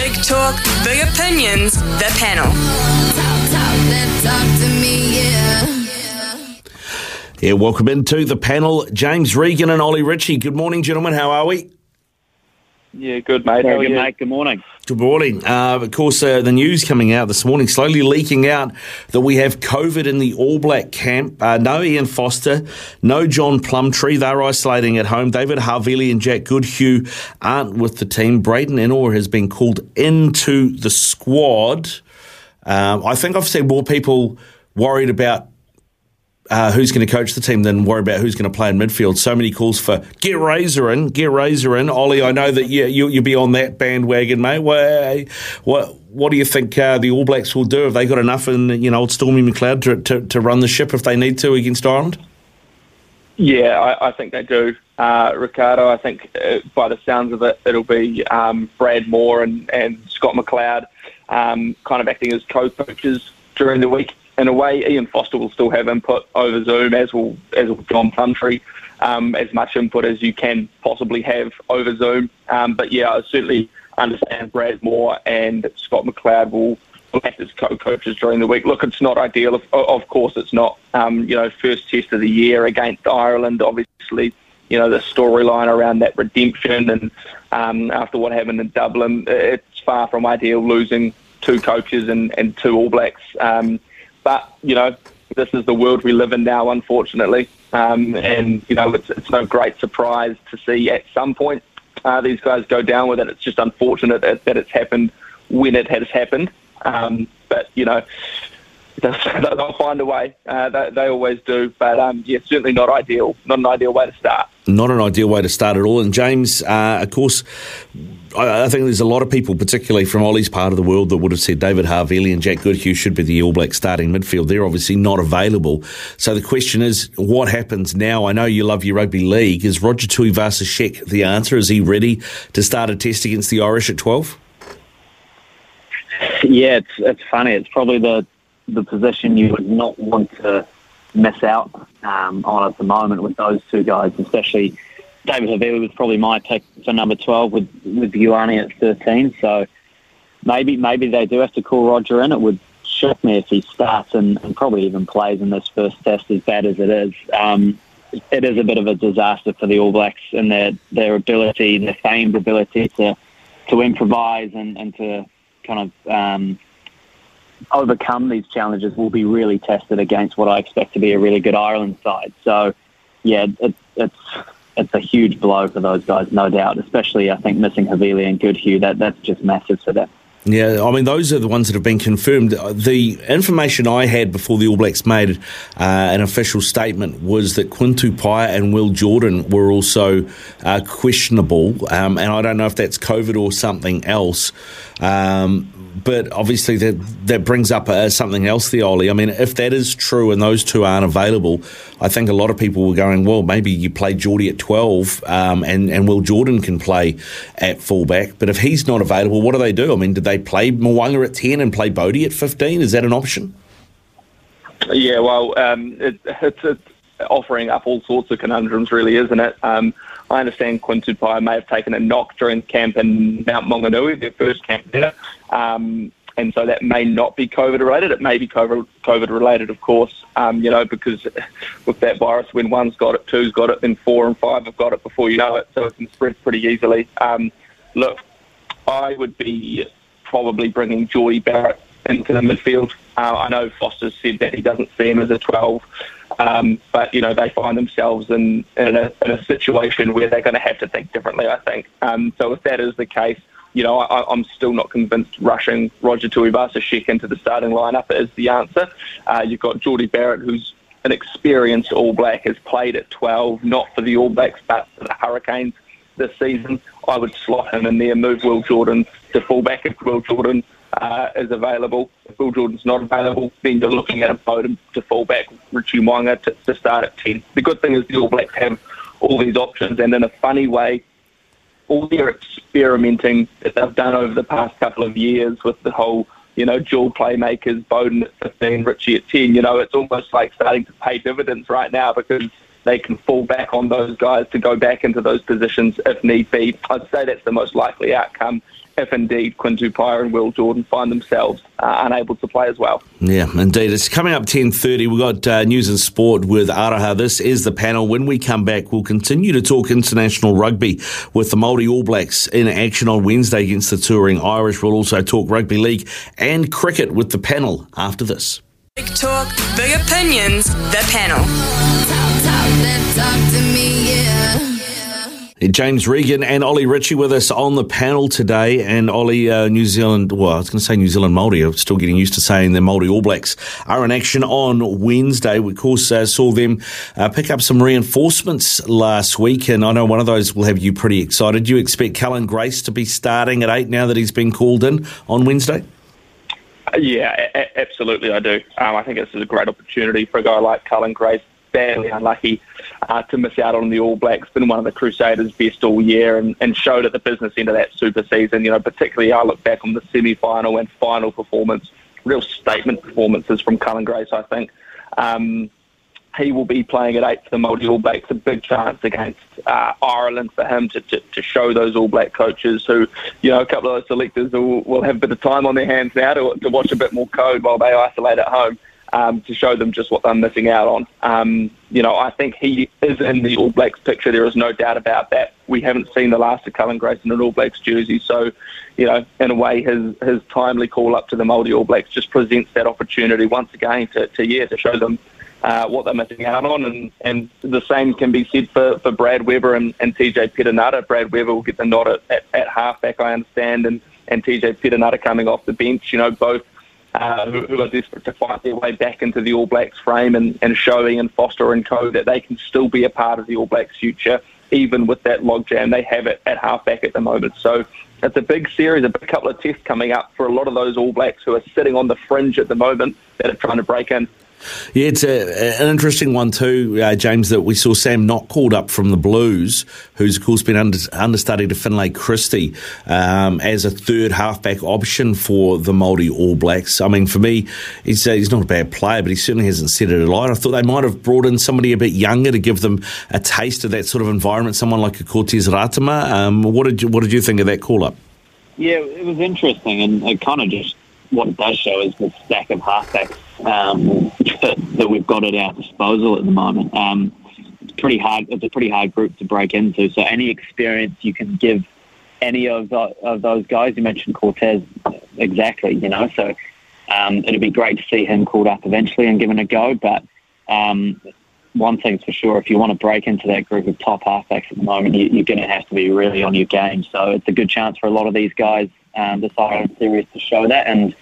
Big talk, big opinions, the panel. Talk, talk, then talk to me, yeah. Yeah, welcome into the panel. James Regan and Ollie Ritchie. Good morning, gentlemen. How are we? Yeah, good mate. How Very are you? mate. Good morning. Good morning. Uh, of course, uh, the news coming out this morning, slowly leaking out that we have COVID in the All Black camp. Uh, no Ian Foster, no John Plumtree. They're isolating at home. David Havili and Jack Goodhue aren't with the team. Braden Ennor has been called into the squad. Um, I think I've seen more people worried about uh, who's going to coach the team than worry about who's going to play in midfield. So many calls for get Razor in, get Razor in. Ollie, I know that you, you, you'll be on that bandwagon, mate. What, what, what do you think uh, the All Blacks will do? Have they got enough in, you know, old Stormy McLeod to, to, to run the ship if they need to against Ireland? Yeah, I, I think they do. Uh, Ricardo, I think uh, by the sounds of it, it'll be um, Brad Mooar and, and Scott McLeod um, kind of acting as co-coaches during the week. In a way, Ian Foster will still have input over Zoom, as will as will John Plumtree, um, as much input as you can possibly have over Zoom. Um, but yeah, I certainly understand Brad Mooar and Scott McLeod will act as co-coaches during the week. Look, it's not ideal. Of, of course, it's not. Um, you know, first test of the year against Ireland. Obviously, you know the storyline around that redemption, and um, after what happened in Dublin, it's far from ideal losing two coaches and, and two All Blacks. Um, but you know, this is the world we live in now, unfortunately. Um, and you know, it's, it's no great surprise to see at some point uh, these guys go down with it. It's just unfortunate that, that it's happened when it has happened. Um, but you know, they'll find a way. Uh, they, they always do. But um, yeah, certainly not ideal. Not an ideal way to start. Not an ideal way to start at all. And James, uh, of course, I, I think there's a lot of people, particularly from Ollie's part of the world, that would have said David Havili and Jack Goodhue should be the All Black starting midfield. They're obviously not available. So the question is, what happens now? I know you love your rugby league. Is Roger Tuivasa-Sheck the answer? Is he ready to start a test against the Irish at 12? Yeah, it's it's funny. It's probably the the position you would not want to miss out um, on at the moment with those two guys, especially David Havili was probably my pick for number twelve with with Ioane at thirteen. So maybe maybe they do have to call Roger in. It would shock me if he starts and, and probably even plays in this first test as bad as it is. Um, it is a bit of a disaster for the All Blacks and their their ability, their famed ability to to improvise and, and to kind of um, overcome these challenges will be really tested against what I expect to be a really good Ireland side. So, yeah, it, it's it's a huge blow for those guys, no doubt. Especially, I think missing Havili and Goodhue, that that's just massive for them. Yeah, I mean, those are the ones that have been confirmed. The information I had before the All Blacks made uh, an official statement was that Quinn Tupaea and Will Jordan were also uh, questionable. Um, and I don't know if that's COVID or something else. Um, but obviously, that that brings up uh, something else, the Ollie. I mean, if that is true and those two aren't available, I think a lot of people were going, well, maybe you play Jordie at 12 um, and, and Will Jordan can play at fullback. But if he's not available, what do they do? I mean, did they play Mo'unga at 10 and play Bodie at 15? Is that an option? Yeah, well, um, it, it's, it's offering up all sorts of conundrums, really, isn't it? Um, I understand Quinn Tupaea may have taken a knock during camp in Mount Maunganui, their first camp there. Um, and so that may not be COVID related. It may be COVID, related, of course, um, you know, because with that virus, when one's got it, two's got it, then four and five have got it before you know it. So it can spread pretty easily. Um, look, I would be probably bringing Jordie Barrett into the midfield. Uh, I know Foster said that he doesn't see him as a 12. Um, but you know they find themselves in in a, in a situation where they're going to have to think differently. I think. Um, so if that is the case, you know I, I'm still not convinced rushing Roger Tuivasa-Sheck into the starting lineup is the answer. Uh, you've got Jordie Barrett, who's an experienced All Black, has played at 12, not for the All Blacks but for the Hurricanes this season. I would slot him in there, move Will Jordan to fullback if Will Jordan uh, is available. If Will Jordan's not available, then you're looking at a Beauden to fullback, Richie Mo'unga to, to start at 10. The good thing is the All Blacks have all these options, and in a funny way, all their experimenting that they've done over the past couple of years with the whole, you know, dual playmakers, Beauden at 15, Richie at 10, you know, it's almost like starting to pay dividends right now because they can fall back on those guys to go back into those positions if need be. I'd say that's the most likely outcome if indeed Quinn Tupaea and Will Jordan find themselves uh, unable to play as well. Yeah, indeed. It's coming up 10.30. We've got uh, news and sport with Araha. This is the panel. When we come back, we'll continue to talk international rugby with the Māori All Blacks in action on Wednesday against the touring Irish. We'll also talk rugby league and cricket with the panel after this. Big talk, big opinions, the panel. Talk, talk, James Regan and Ollie Ritchie with us on the panel today. And Ollie, uh, New Zealand, well, I was going to say New Zealand Māori. I'm still getting used to saying the Māori All Blacks are in action on Wednesday. We, of course, uh, saw them uh, pick up some reinforcements last week. And I know one of those will have you pretty excited. Do you expect Cullen Grace to be starting at eight now that he's been called in on Wednesday? Yeah, a- absolutely, I do. Um, I think this is a great opportunity for a guy like Cullen Grace. Badly unlucky uh, to miss out on the All Blacks. Been one of the Crusaders' best all year, and, and showed at the business end of that Super season. You know, particularly I look back on the semi-final and final performance, real statement performances from Cullen Grace. I think. Um, he will be playing at eight for the Māori All Blacks. A big chance against uh, Ireland for him to, to, to show those All Black coaches who, you know, a couple of those selectors will, will have a bit of time on their hands now to, to watch a bit more code while they isolate at home. Um, to show them just what they're missing out on. Um, you know, I think he is in the All Blacks picture. There is no doubt about that. We haven't seen the last of Cullen Grace in an All Blacks jersey, so you know, in a way, his his timely call up to the Māori All Blacks just presents that opportunity once again to, to yeah to show them uh, what they're missing out on. And, and the same can be said for, for Brad Weber and, and TJ Perenara. Brad Weber will get the nod at, at, at halfback, I understand, and, and TJ Perenara coming off the bench. You know, both uh, who, who, are desperate to fight their way back into the All Blacks frame and, and showing and Foster and co that they can still be a part of the All Blacks future, even with that logjam they have it at halfback at the moment. So it's a big series, a big couple of tests coming up for a lot of those All Blacks who are sitting on the fringe at the moment that are trying to break in. Yeah, it's a, an interesting one too, uh, James. That we saw Sam Nock called up from the Blues, who's of course been under, understudy to Finlay Christie um, as a third halfback option for the Māori All Blacks. I mean, for me, he's uh, he's not a bad player, but he certainly hasn't set it alight. I thought they might have brought in somebody a bit younger to give them a taste of that sort of environment. Someone like a Cortez Ratima. Um, what did you, what did you think of that call up? Yeah, it was interesting, and it kind of just what it does show is the stack of halfbacks um, that we've got at our disposal at the moment. Um, it's pretty hard. It's a pretty hard group to break into. So any experience you can give any of the, of those guys, you mentioned Cortez, exactly. You know, so um, it'd be great to see him called up eventually and given a go. But um, one thing's for sure, if you want to break into that group of top halfbacks at the moment, you, are going to have to be really on your game. So it's a good chance for a lot of these guys um, this Ireland series to show that, and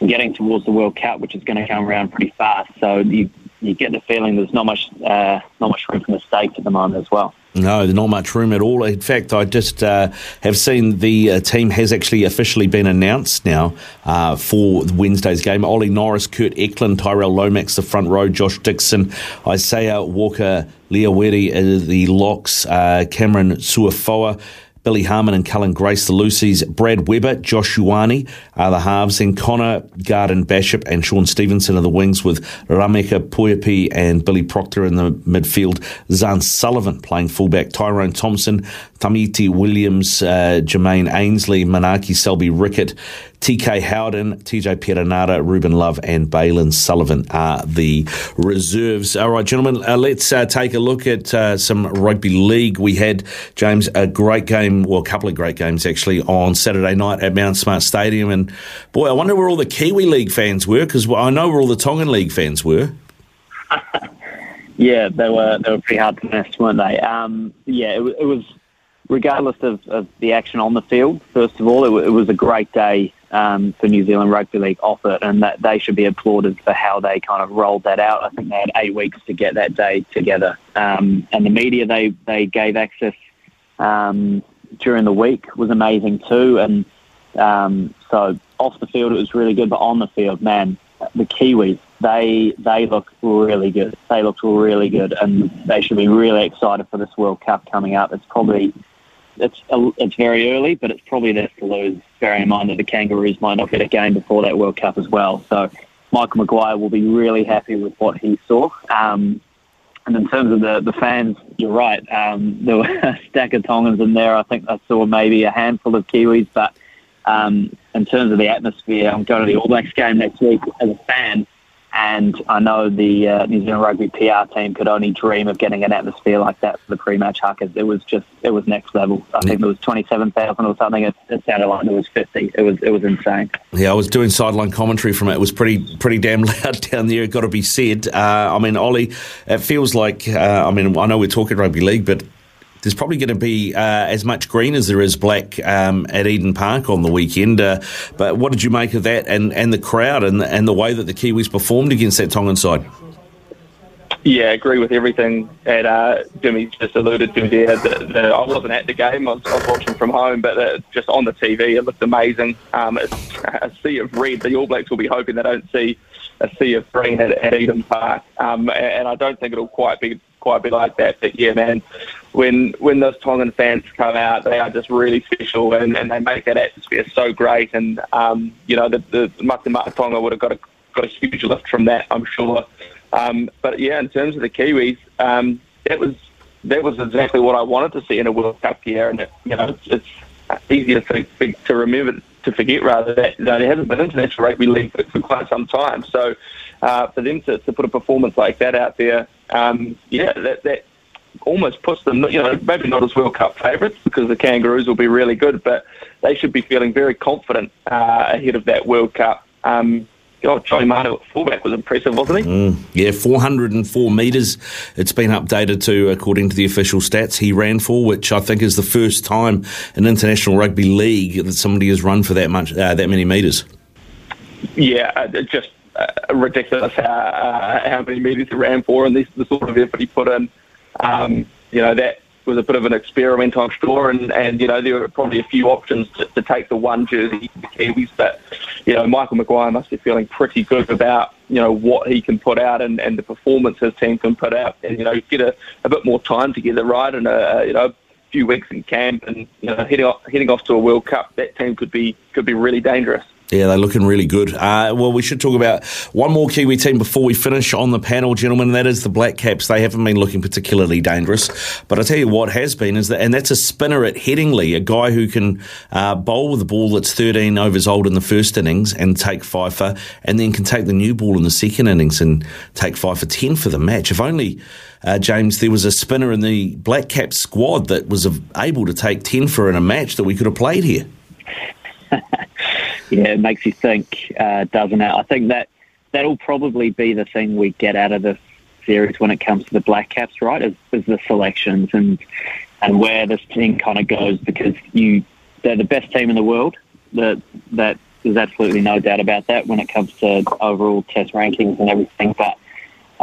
getting towards the World Cup, which is going to come around pretty fast. So you you get the feeling there's not much uh, not much room for mistakes at the moment as well. No, not much room at all. In fact, I just uh, have seen the uh, team has actually officially been announced now uh, for Wednesday's game. Ollie Norris, Kurt Eklund, Tyrell Lomax, the front row, Josh Dixon, Isaiah Walker, Leawere, uh, the locks, uh, Cameron Suafoa. Billy Harmon and Cullen Grace, the Lucies, Brad Weber, Josh Ioane are the halves, and Connor Garden Bachop and Shaun Stevenson are the wings, with Rameka Poihipi and Billy Proctor in the midfield. Zarn Sullivan playing fullback, Tyrone Thompson, Tamiti Williams, uh, Jermaine Ainsley, Manaaki Selby Rickit, TK Howden, TJ Perenara, Ruben Love, and Bailyn Sullivan are the reserves. All right, gentlemen, uh, let's uh, take a look at uh, some rugby league. We had, James, a great game, well, a couple of great games actually, on Saturday night at Mount Smart Stadium. And boy, I wonder where all the Kiwi League fans were, because I know where all the Tongan League fans were. yeah, they were they were pretty hard to miss, weren't they? Um, yeah, it, it was regardless of, of, the action on the field, first of all, it, it was a great day um, for New Zealand Rugby League off it, and that they should be applauded for how they kind of rolled that out. I think they had eight weeks to get that day together, um, and the media they they gave access um, during the week was amazing too. And um, so off the field it was really good, but on the field, man, the Kiwis they they look really good. They look really good, and they should be really excited for this World Cup coming up. It's probably it's it's very early, but it's probably theirs to lose. Bearing in mind that the Kangaroos might not get a game before that World Cup as well. So Michael Maguire will be really happy with what he saw. Um, and in terms of the, the fans, you're right. Um, there were a stack of Tongans in there. I think I saw maybe a handful of Kiwis, but um, in terms of the atmosphere, I'm going to the All Blacks game next week as a fan. And I know the uh, New Zealand Rugby PR team could only dream of getting an atmosphere like that for the pre-match hakas. It was just, it was next level. I think it was 27,000 or something. It, it sounded like it was 50. It was, it was insane. Yeah, I was doing sideline commentary from it. It was pretty, pretty damn loud down there. Got to be said. Uh, I mean, Ollie, it feels like, uh, I mean, I know we're talking rugby league, but there's probably going to be uh, as much green as there is black um, at Eden Park on the weekend. Uh, but what did you make of that and, and the crowd and, and the way that the Kiwis performed against that Tongan side? Yeah, I agree with everything that uh, Jimmy just alluded to there. The, the, I wasn't at the game; I was, I was watching from home, but uh, just on the TV, it looked amazing. Um, a sea of red. The All Blacks will be hoping they don't see a sea of green at, at Eden Park, um, and I don't think it'll quite be quite be like that. But yeah, man, when when those Tongan fans come out, they are just really special, and, and they make that atmosphere so great. And um, you know, the, the Mate Ma'a Tonga would have got a got a huge lift from that, I'm sure. Um, but yeah, in terms of the Kiwis, um, that was that was exactly what I wanted to see in a World Cup year, and it, you know, it's, it's easier to to remember to forget rather that you know, there hasn't been international rugby league for, for quite some time. So uh, for them to, to put a performance like that out there, um, yeah, that, that almost puts them, you know, maybe not as World Cup favourites because the Kangaroos will be really good, but they should be feeling very confident uh, ahead of that World Cup. Um, God, Joey Manu at fullback was impressive, wasn't he? Mm, yeah, 404 metres. It's been updated to, according to the official stats, he ran for, which I think is the first time in international rugby league that somebody has run for that much, uh, that many metres. Yeah, uh, just ridiculous how, uh, how many metres he ran for and this, the sort of effort he put in. Um, you know, that was a bit of an experiment, I'm sure, and, and you know, there were probably a few options to, to take the one jersey the Kiwis, but, you know, Michael Maguire must be feeling pretty good about, you know, what he can put out and, and the performance his team can put out and, you know, get a, a bit more time together, right, and, a, you know, few weeks in camp and, you know, heading off, heading off to a World Cup, that team could be could be really dangerous. Yeah, they're looking really good. Uh, well, we should talk about one more Kiwi team before we finish on the panel, gentlemen. That is the Black Caps. They haven't been looking particularly dangerous, but I tell you what has been is that, and that's a spinner at Headingley, a guy who can uh, bowl with a ball that's 13 overs old in the first innings and take five for, and then can take the new ball in the second innings and take five for 10 for the match. If only. Uh, James, there was a spinner in the Black Caps squad that was able to take 10 for in a match that we could have played here. yeah, it makes you think, uh, doesn't it? I think that that'll probably be the thing we get out of this series when it comes to the Black Caps, right? Is, is the selections and and where this team kind of goes because you they're the best team in the world. That that there's absolutely no doubt about that when it comes to overall Test rankings and everything. But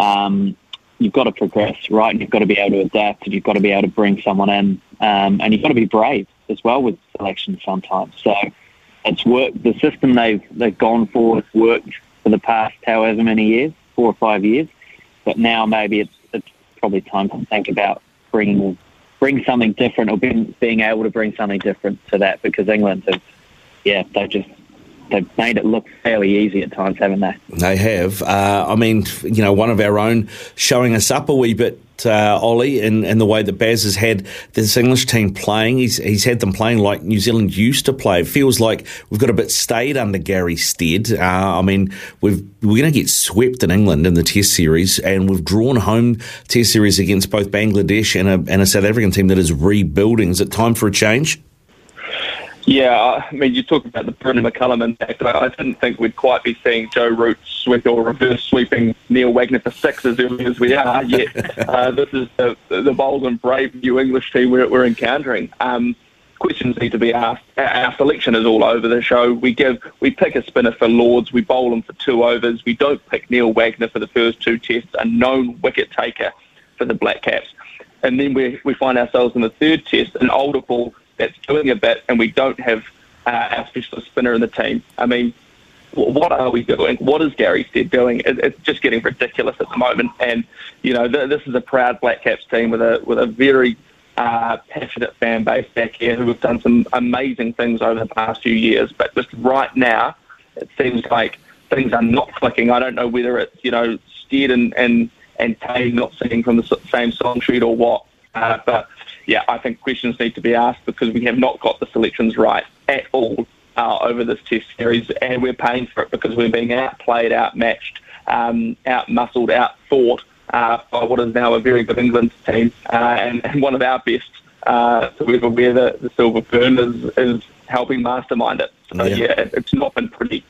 um, you've got to progress, right? And you've got to be able to adapt, and you've got to be able to bring someone in, um, and you've got to be brave as well with selection sometimes. So it's worked. The system they've they've gone for has worked for the past however many years, four or five years. But now maybe it's it's probably time to think about bringing bring something different or being being able to bring something different to that because England have yeah they just they've made it look fairly easy at times, haven't they? They have. Uh, I mean, you know, one of our own showing us up a wee bit, uh, Ollie, and, and the way that Baz has had this English team playing. He's, he's had them playing like New Zealand used to play. It feels like we've got a bit staid under Gary Stead. Uh, I mean, we've, we're going to get swept in England in the Test series, and we've drawn home Test series against both Bangladesh and a, and a South African team that is rebuilding. Is it time for a change? Yeah, I mean, you talk about the Brendon McCullum impact. I didn't think we'd quite be seeing Joe Root sweep or reverse sweeping Neil Wagner for six as early as we are. Yet uh, this is the, the bold and brave New English team we're, we're encountering. Um, questions need to be asked. Our selection is all over the show. We give, we pick a spinner for Lords. We bowl him for two overs. We don't pick Neil Wagner for the first two tests. A known wicket taker for the Black Caps, and then we we find ourselves in the third test, an older ball that's doing a bit, and we don't have uh, our specialist spinner in the team. I mean, what are we doing? What is Gary Stead doing? It's just getting ridiculous at the moment. And you know, this is a proud Black Caps team with a with a very uh, passionate fan base back here who have done some amazing things over the past few years. But just right now, it seems like things are not clicking. I don't know whether it's you know Stead and and and Tay not singing from the same song sheet or what. Uh, but yeah, I think questions need to be asked because we have not got the selections right at all uh, over this Test series, and we're paying for it because we're being outplayed, outmatched, um, outmuscled, outthought uh, by what is now a very good England team uh, and, and, one of our best. Uh, so we're aware that the Silver Fern is, is helping mastermind it. So yeah, yeah it's not been pretty.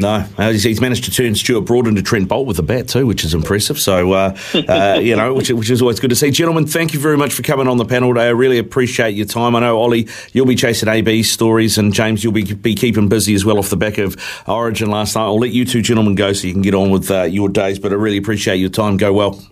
No, uh, he's managed to turn Stuart Broad into Trent Boult with a bat too, which is impressive. So, uh, uh, you know, which, which, is always good to see. Gentlemen, thank you very much for coming on the panel today. I really appreciate your time. I know, Ollie, you'll be chasing AB stories, and James, you'll be, be keeping busy as well off the back of Origin last night. I'll let you two gentlemen go so you can get on with uh, your days, but I really appreciate your time. Go well.